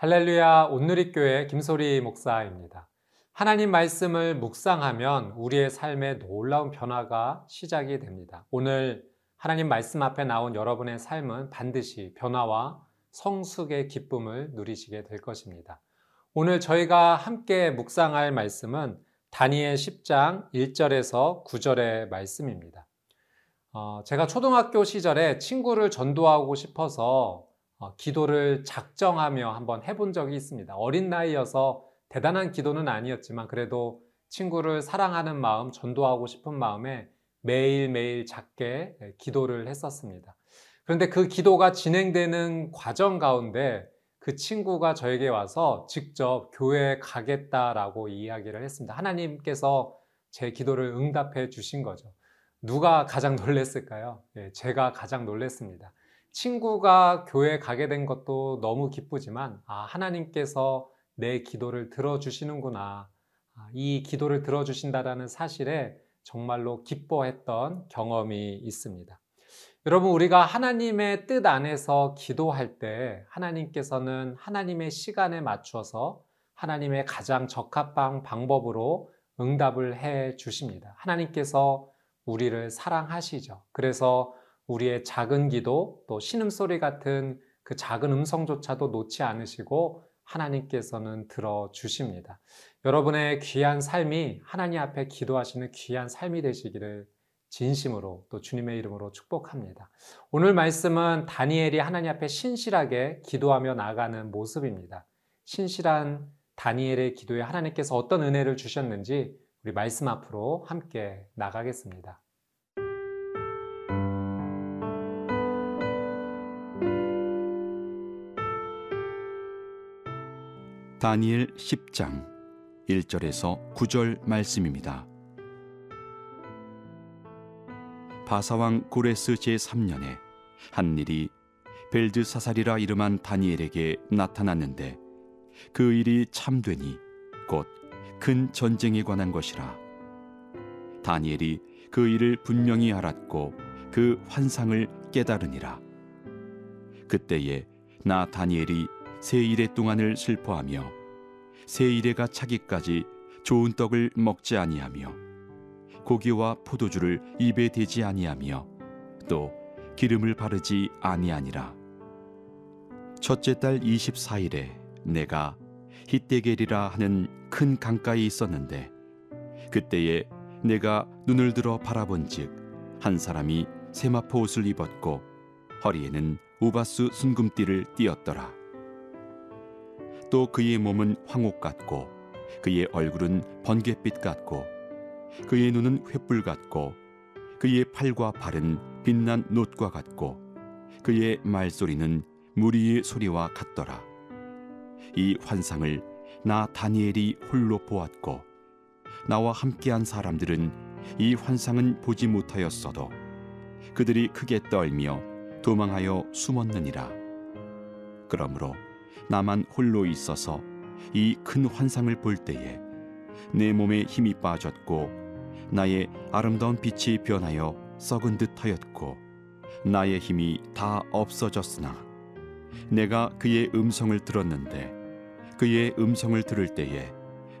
할렐루야 온누리교회 김소리 목사입니다. 하나님 말씀을 묵상하면 우리의 삶에 놀라운 변화가 시작이 됩니다. 오늘 하나님 말씀 앞에 나온 여러분의 삶은 반드시 변화와 성숙의 기쁨을 누리시게 될 것입니다. 오늘 저희가 함께 묵상할 말씀은 다니엘 10장 1절에서 9절의 말씀입니다. 어, 제가 초등학교 시절에 친구를 전도하고 싶어서 어, 기도를 작정하며 한번 해본 적이 있습니다. 어린 나이여서 대단한 기도는 아니었지만 그래도 친구를 사랑하는 마음, 전도하고 싶은 마음에 매일매일 작게 예, 기도를 했었습니다. 그런데 그 기도가 진행되는 과정 가운데 그 친구가 저에게 와서 직접 교회에 가겠다라고 이야기를 했습니다. 하나님께서 제 기도를 응답해 주신 거죠. 누가 가장 놀랬을까요? 예, 제가 가장 놀랬습니다. 친구가 교회 가게 된 것도 너무 기쁘지만, 아, 하나님께서 내 기도를 들어주시는구나. 아, 이 기도를 들어주신다라는 사실에 정말로 기뻐했던 경험이 있습니다. 여러분, 우리가 하나님의 뜻 안에서 기도할 때 하나님께서는 하나님의 시간에 맞춰서 하나님의 가장 적합한 방법으로 응답을 해 주십니다. 하나님께서 우리를 사랑하시죠. 그래서 우리의 작은 기도 또 신음소리 같은 그 작은 음성조차도 놓지 않으시고 하나님께서는 들어주십니다. 여러분의 귀한 삶이 하나님 앞에 기도하시는 귀한 삶이 되시기를 진심으로 또 주님의 이름으로 축복합니다. 오늘 말씀은 다니엘이 하나님 앞에 신실하게 기도하며 나가는 모습입니다. 신실한 다니엘의 기도에 하나님께서 어떤 은혜를 주셨는지 우리 말씀 앞으로 함께 나가겠습니다. 다니엘 10장 1절에서 9절 말씀입니다. 바사왕 고레스 제3년에 한 일이 벨드사살이라 이름한 다니엘에게 나타났는데 그 일이 참되니 곧 큰 전쟁에 관한 것이라 다니엘이 그 일을 분명히 알았고 그 환상을 깨달으니라 그때에 나 다니엘이 세 일의 동안을 슬퍼하며 세 일에가 차기까지 좋은 떡을 먹지 아니하며 고기와 포도주를 입에 대지 아니하며 또 기름을 바르지 아니하니라. 첫째 달 24일에 내가 히데겔이라 하는 큰 강가에 있었는데 그때에 내가 눈을 들어 바라본즉 한 사람이 세마포 옷을 입었고 허리에는 우바스 순금띠를 띠었더라 또 그의 몸은 황옥 같고 그의 얼굴은 번갯빛 같고 그의 눈은 횃불 같고 그의 팔과 발은 빛난 놋과 같고 그의 말소리는 무리의 소리와 같더라. 이 환상을 나 다니엘이 홀로 보았고 나와 함께한 사람들은 이 환상은 보지 못하였어도 그들이 크게 떨며 도망하여 숨었느니라. 그러므로 나만 홀로 있어서 이 큰 환상을 볼 때에 내 몸에 힘이 빠졌고 나의 아름다운 빛이 변하여 썩은 듯하였고 나의 힘이 다 없어졌으나 내가 그의 음성을 들었는데 그의 음성을 들을 때에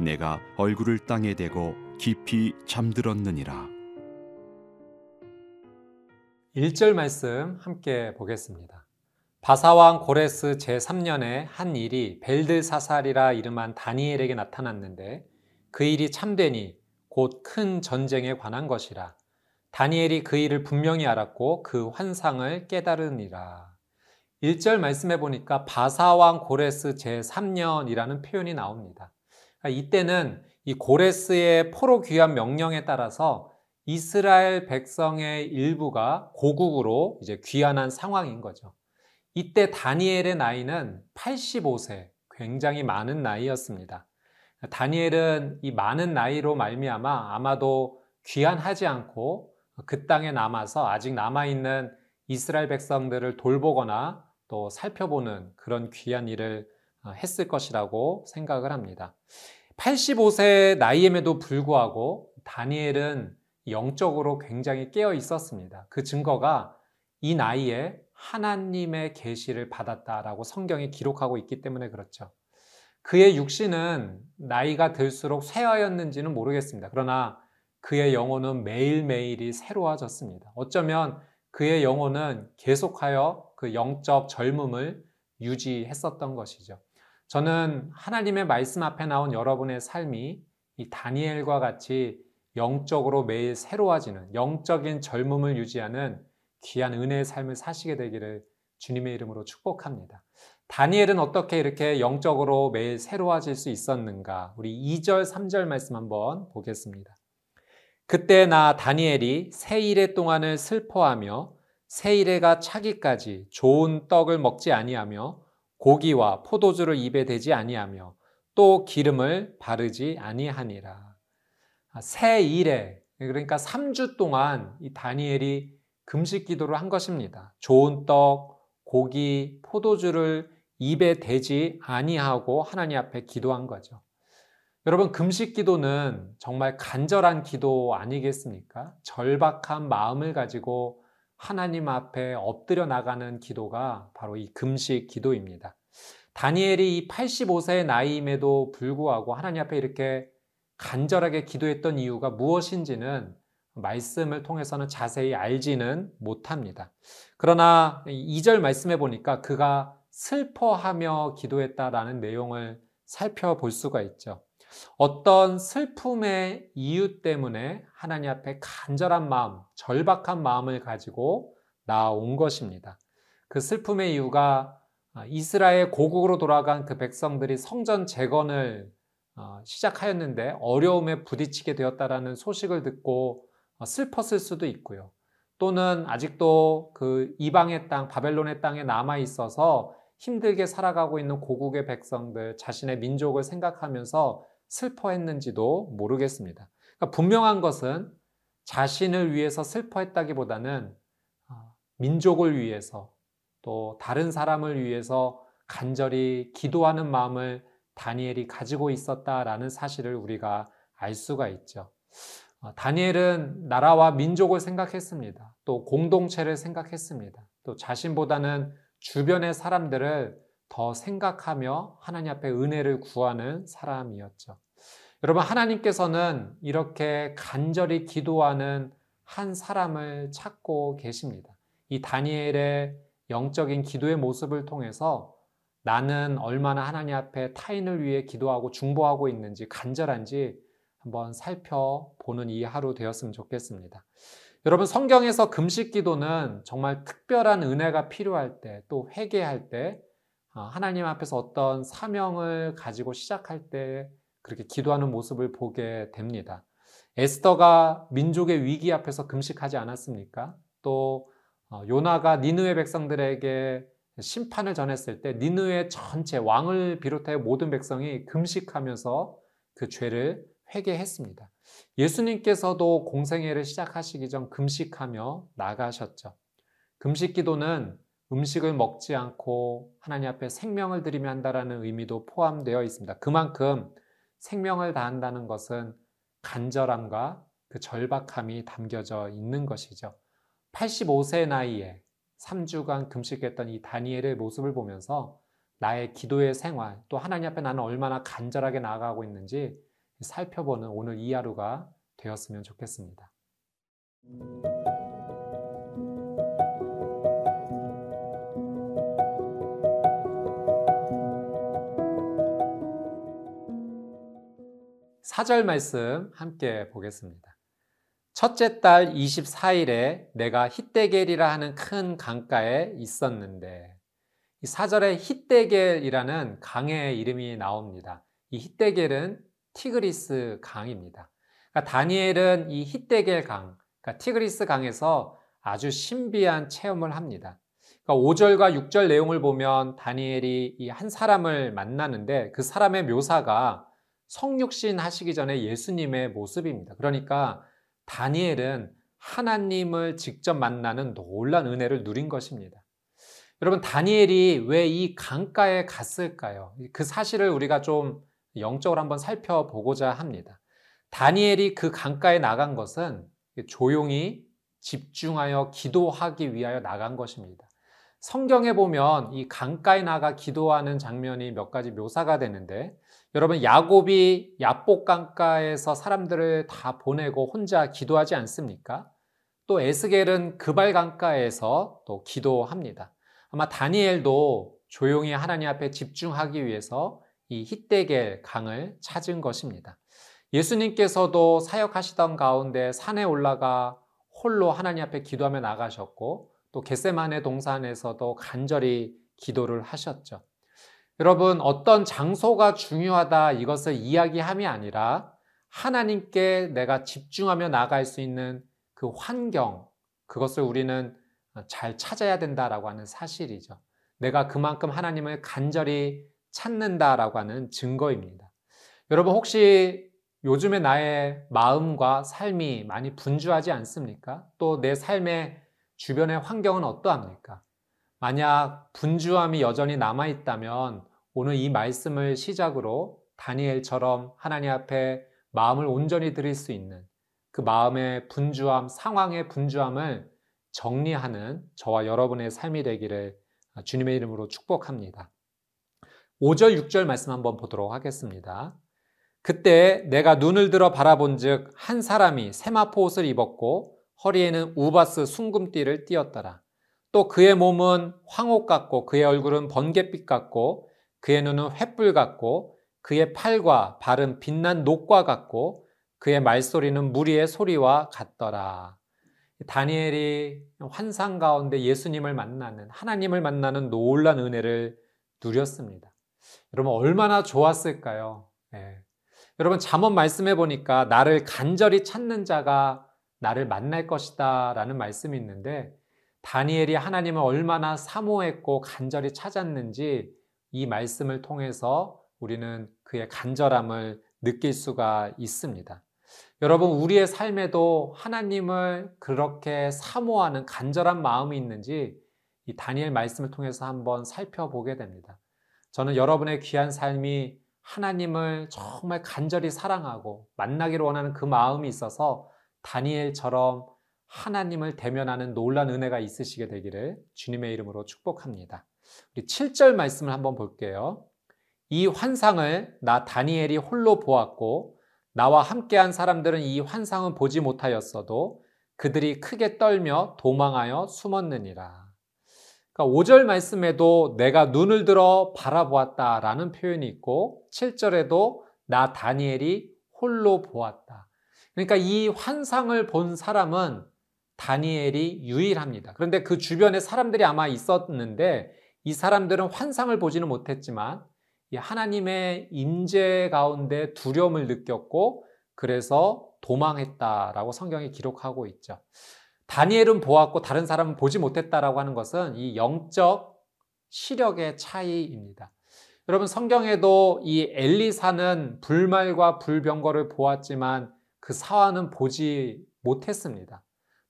내가 얼굴을 땅에 대고 깊이 잠들었느니라. 1절 말씀 함께 보겠습니다. 바사왕 고레스 제3년에 한 일이 벨드사살이라 이름한 다니엘에게 나타났는데 그 일이 참되니 곧 큰 전쟁에 관한 것이라. 다니엘이 그 일을 분명히 알았고 그 환상을 깨달으니라. 1절 말씀해 보니까 바사왕 고레스 제3년이라는 표현이 나옵니다. 그러니까 이때는 이 고레스의 포로 귀환 명령에 따라서 이스라엘 백성의 일부가 고국으로 이제 귀환한 상황인 거죠. 이때 다니엘의 나이는 85세, 굉장히 많은 나이였습니다. 다니엘은 이 많은 나이로 말미암아 아마도 귀환하지 않고 그 땅에 남아서 아직 남아있는 이스라엘 백성들을 돌보거나 또 살펴보는 그런 귀한 일을 했을 것이라고 생각을 합니다. 85세 나이임에도 불구하고 다니엘은 영적으로 굉장히 깨어 있었습니다. 그 증거가 이 나이에 하나님의 계시를 받았다라고 성경이 기록하고 있기 때문에 그렇죠. 그의 육신은 나이가 들수록 쇠하였는지는 모르겠습니다. 그러나 그의 영혼은 매일매일이 새로워졌습니다. 어쩌면 그의 영혼은 계속하여 그 영적 젊음을 유지했었던 것이죠. 저는 하나님의 말씀 앞에 나온 여러분의 삶이 이 다니엘과 같이 영적으로 매일 새로워지는 영적인 젊음을 유지하는 귀한 은혜의 삶을 사시게 되기를 주님의 이름으로 축복합니다. 다니엘은 어떻게 이렇게 영적으로 매일 새로워질 수 있었는가? 우리 2절, 3절 말씀 한번 보겠습니다. 그때 나 다니엘이 세 일의 동안을 슬퍼하며 세일해가 차기까지 좋은 떡을 먹지 아니하며 고기와 포도주를 입에 대지 아니하며 또 기름을 바르지 아니하니라. 세 일에 그러니까 3주 동안 이 다니엘이 금식 기도를 한 것입니다. 좋은 떡, 고기, 포도주를 입에 대지 아니하고 하나님 앞에 기도한 거죠. 여러분, 금식 기도는 정말 간절한 기도 아니겠습니까? 절박한 마음을 가지고 하나님 앞에 엎드려 나가는 기도가 바로 이 금식 기도입니다. 다니엘이 이 85세의 나이임에도 불구하고 하나님 앞에 이렇게 간절하게 기도했던 이유가 무엇인지는 말씀을 통해서는 자세히 알지는 못합니다. 그러나 2절 말씀해 보니까 그가 슬퍼하며 기도했다라는 내용을 살펴볼 수가 있죠. 어떤 슬픔의 이유 때문에 하나님 앞에 간절한 마음, 절박한 마음을 가지고 나온 것입니다. 그 슬픔의 이유가 이스라엘 고국으로 돌아간 그 백성들이 성전 재건을 어, 시작하였는데 어려움에 부딪히게 되었다라는 소식을 듣고 어, 슬펐을 수도 있고요. 또는 아직도 그 이방의 땅, 바벨론의 땅에 남아 있어서 힘들게 살아가고 있는 고국의 백성들, 자신의 민족을 생각하면서 슬퍼했는지도 모르겠습니다. 그러니까 분명한 것은 자신을 위해서 슬퍼했다기보다는 어, 민족을 위해서 또 다른 사람을 위해서 간절히 기도하는 마음을 다니엘이 가지고 있었다라는 사실을 우리가 알 수가 있죠. 어, 다니엘은 나라와 민족을 생각했습니다. 또 공동체를 생각했습니다. 또 자신보다는 주변의 사람들을 더 생각하며 하나님 앞에 은혜를 구하는 사람이었죠. 여러분, 하나님께서는 이렇게 간절히 기도하는 한 사람을 찾고 계십니다. 이 다니엘의 영적인 기도의 모습을 통해서 나는 얼마나 하나님 앞에 타인을 위해 기도하고 중보하고 있는지 간절한지 한번 살펴보는 이 하루 되었으면 좋겠습니다. 여러분 성경에서 금식 기도는 정말 특별한 은혜가 필요할 때 또 회개할 때 어, 하나님 앞에서 어떤 사명을 가지고 시작할 때 그렇게 기도하는 모습을 보게 됩니다. 에스더가 민족의 위기 앞에서 금식하지 않았습니까? 또 어, 요나가 니느웨 백성들에게 심판을 전했을 때 니느웨 전체 왕을 비롯하여 모든 백성이 금식하면서 그 죄를 회개했습니다. 예수님께서도 공생애를 시작하시기 전 금식하며 나가셨죠. 금식 기도는 음식을 먹지 않고 하나님 앞에 생명을 드리며 한다라는 의미도 포함되어 있습니다. 그만큼 생명을 다한다는 것은 간절함과 그 절박함이 담겨져 있는 것이죠. 85세 나이에 3주간 금식했던 이 다니엘의 모습을 보면서 나의 기도의 생활, 또 하나님 앞에 나는 얼마나 간절하게 나아가고 있는지 살펴보는 오늘 이 하루가 되었으면 좋겠습니다. 사절 말씀 함께 보겠습니다. 첫째 달 24일에 내가 히데겔이라 하는 큰 강가에 있었는데 이 사절에 히데겔이라는 강의 이름이 나옵니다. 이 히데겔은 티그리스 강입니다. 그러니까 다니엘은 이 히데겔 강, 그러니까 티그리스 강에서 아주 신비한 체험을 합니다. 그러니까 5절과 6절 내용을 보면 다니엘이 이 한 사람을 만나는데 그 사람의 묘사가 성육신 하시기 전에 예수님의 모습입니다. 그러니까 다니엘은 하나님을 직접 만나는 놀란 은혜를 누린 것입니다. 여러분, 다니엘이 왜 이 강가에 갔을까요? 그 사실을 우리가 좀 영적으로 한번 살펴보고자 합니다. 다니엘이 그 강가에 나간 것은 조용히 집중하여 기도하기 위하여 나간 것입니다. 성경에 보면 이 강가에 나가 기도하는 장면이 몇 가지 묘사가 되는데 여러분 야곱이 야복 강가에서 사람들을 다 보내고 혼자 기도하지 않습니까? 또 에스겔은 그발 강가에서 또 기도합니다. 아마 다니엘도 조용히 하나님 앞에 집중하기 위해서 이 히데겔 강을 찾은 것입니다. 예수님께서도 사역하시던 가운데 산에 올라가 홀로 하나님 앞에 기도하며 나가셨고 또 겟세만의 동산에서도 간절히 기도를 하셨죠. 여러분 어떤 장소가 중요하다 이것을 이야기함이 아니라 하나님께 내가 집중하며 나갈 수 있는 그 환경 그것을 우리는 잘 찾아야 된다라고 하는 사실이죠. 내가 그만큼 하나님을 간절히 찾는다라고 하는 증거입니다. 여러분 혹시 요즘에 나의 마음과 삶이 많이 분주하지 않습니까? 또 내 삶의 주변의 환경은 어떠합니까? 만약 분주함이 여전히 남아있다면 오늘 이 말씀을 시작으로 다니엘처럼 하나님 앞에 마음을 온전히 드릴 수 있는 그 마음의 분주함, 상황의 분주함을 정리하는 저와 여러분의 삶이 되기를 주님의 이름으로 축복합니다. 5절, 6절 말씀 한번 보도록 하겠습니다. 그때 내가 눈을 들어 바라본 즉, 한 사람이 세마포 옷을 입었고, 허리에는 우바스 숭금띠를 띄었더라. 또 그의 몸은 황옥 같고, 그의 얼굴은 번갯빛 같고, 그의 눈은 횃불 같고, 그의 팔과 발은 빛난 녹과 같고, 그의 말소리는 무리의 소리와 같더라. 다니엘이 환상 가운데 예수님을 만나는, 하나님을 만나는 놀란 은혜를 누렸습니다. 여러분, 얼마나 좋았을까요? 네. 여러분 잠언 말씀해 보니까 나를 간절히 찾는 자가 나를 만날 것이다 라는 말씀이 있는데 다니엘이 하나님을 얼마나 사모했고 간절히 찾았는지 이 말씀을 통해서 우리는 그의 간절함을 느낄 수가 있습니다. 여러분, 우리의 삶에도 하나님을 그렇게 사모하는 간절한 마음이 있는지 이 다니엘 말씀을 통해서 한번 살펴보게 됩니다. 저는 여러분의 귀한 삶이 하나님을 정말 간절히 사랑하고 만나기를 원하는 그 마음이 있어서 다니엘처럼 하나님을 대면하는 놀란 은혜가 있으시게 되기를 주님의 이름으로 축복합니다. 우리 7절 말씀을 한번 볼게요. 이 환상을 나 다니엘이 홀로 보았고 나와 함께한 사람들은 이 환상은 보지 못하였어도 그들이 크게 떨며 도망하여 숨었느니라. 그러니까 5절 말씀에도 내가 눈을 들어 바라보았다 라는 표현이 있고 7절에도 나 다니엘이 홀로 보았다. 그러니까 이 환상을 본 사람은 다니엘이 유일합니다. 그런데 그 주변에 사람들이 아마 있었는데 이 사람들은 환상을 보지는 못했지만 하나님의 임재 가운데 두려움을 느꼈고 그래서 도망했다라고 성경이 기록하고 있죠. 다니엘은 보았고 다른 사람은 보지 못했다라고 하는 것은 이 영적 시력의 차이입니다. 여러분 성경에도 이 엘리사는 불말과 불병거를 보았지만 그 사화는 보지 못했습니다.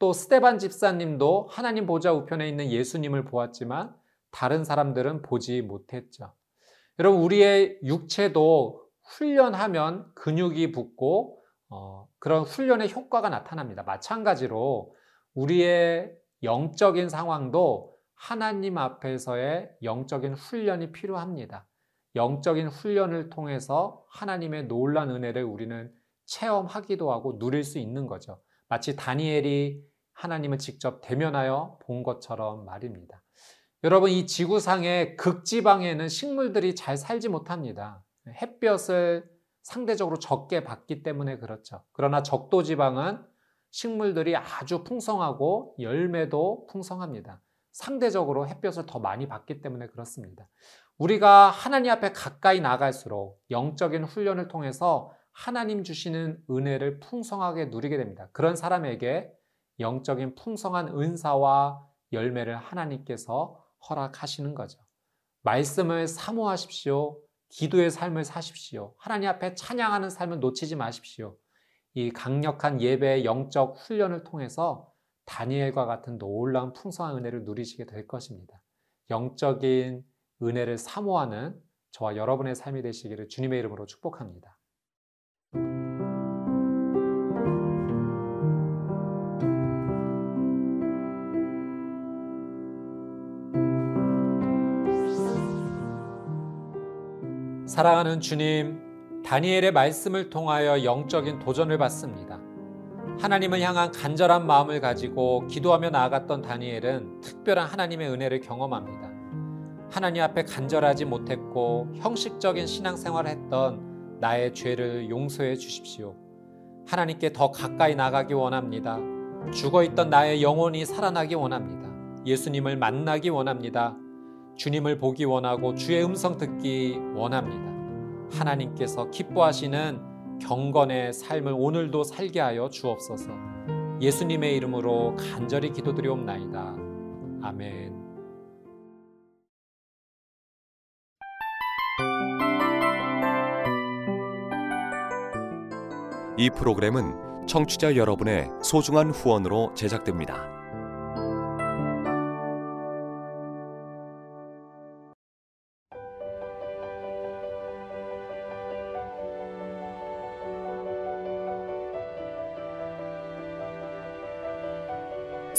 또 스테반 집사님도 하나님 보좌 우편에 있는 예수님을 보았지만 다른 사람들은 보지 못했죠. 여러분 우리의 육체도 훈련하면 근육이 붙고 어, 그런 훈련의 효과가 나타납니다. 마찬가지로 우리의 영적인 상황도 하나님 앞에서의 영적인 훈련이 필요합니다. 영적인 훈련을 통해서 하나님의 놀란 은혜를 우리는 체험하기도 하고 누릴 수 있는 거죠. 마치 다니엘이 하나님을 직접 대면하여 본 것처럼 말입니다. 여러분, 이 지구상의 극지방에는 식물들이 잘 살지 못합니다. 햇볕을 상대적으로 적게 받기 때문에 그렇죠. 그러나 적도지방은 식물들이 아주 풍성하고 열매도 풍성합니다. 상대적으로 햇볕을 더 많이 받기 때문에 그렇습니다. 우리가 하나님 앞에 가까이 나갈수록 영적인 훈련을 통해서 하나님 주시는 은혜를 풍성하게 누리게 됩니다. 그런 사람에게 영적인 풍성한 은사와 열매를 하나님께서 허락하시는 거죠. 말씀을 사모하십시오. 기도의 삶을 사십시오. 하나님 앞에 찬양하는 삶을 놓치지 마십시오. 이 강력한 예배의 영적 훈련을 통해서 다니엘과 같은 놀라운 풍성한 은혜를 누리시게 될 것입니다. 영적인 은혜를 사모하는 저와 여러분의 삶이 되시기를 주님의 이름으로 축복합니다. 사랑하는 주님, 다니엘의 말씀을 통하여 영적인 도전을 받습니다. 하나님을 향한 간절한 마음을 가지고 기도하며 나아갔던 다니엘은 특별한 하나님의 은혜를 경험합니다. 하나님 앞에 간절하지 못했고 형식적인 신앙생활을 했던 나의 죄를 용서해 주십시오. 하나님께 더 가까이 나가기 원합니다. 죽어 있던 나의 영혼이 살아나기 원합니다. 예수님을 만나기 원합니다. 주님을 보기 원하고 주의 음성 듣기 원합니다. 하나님께서 기뻐하시는 경건의 삶을 오늘도 살게 하여 주옵소서. 예수님의 이름으로 간절히 기도드리옵나이다. 아멘. 이 프로그램은 청취자 여러분의 소중한 후원으로 제작됩니다.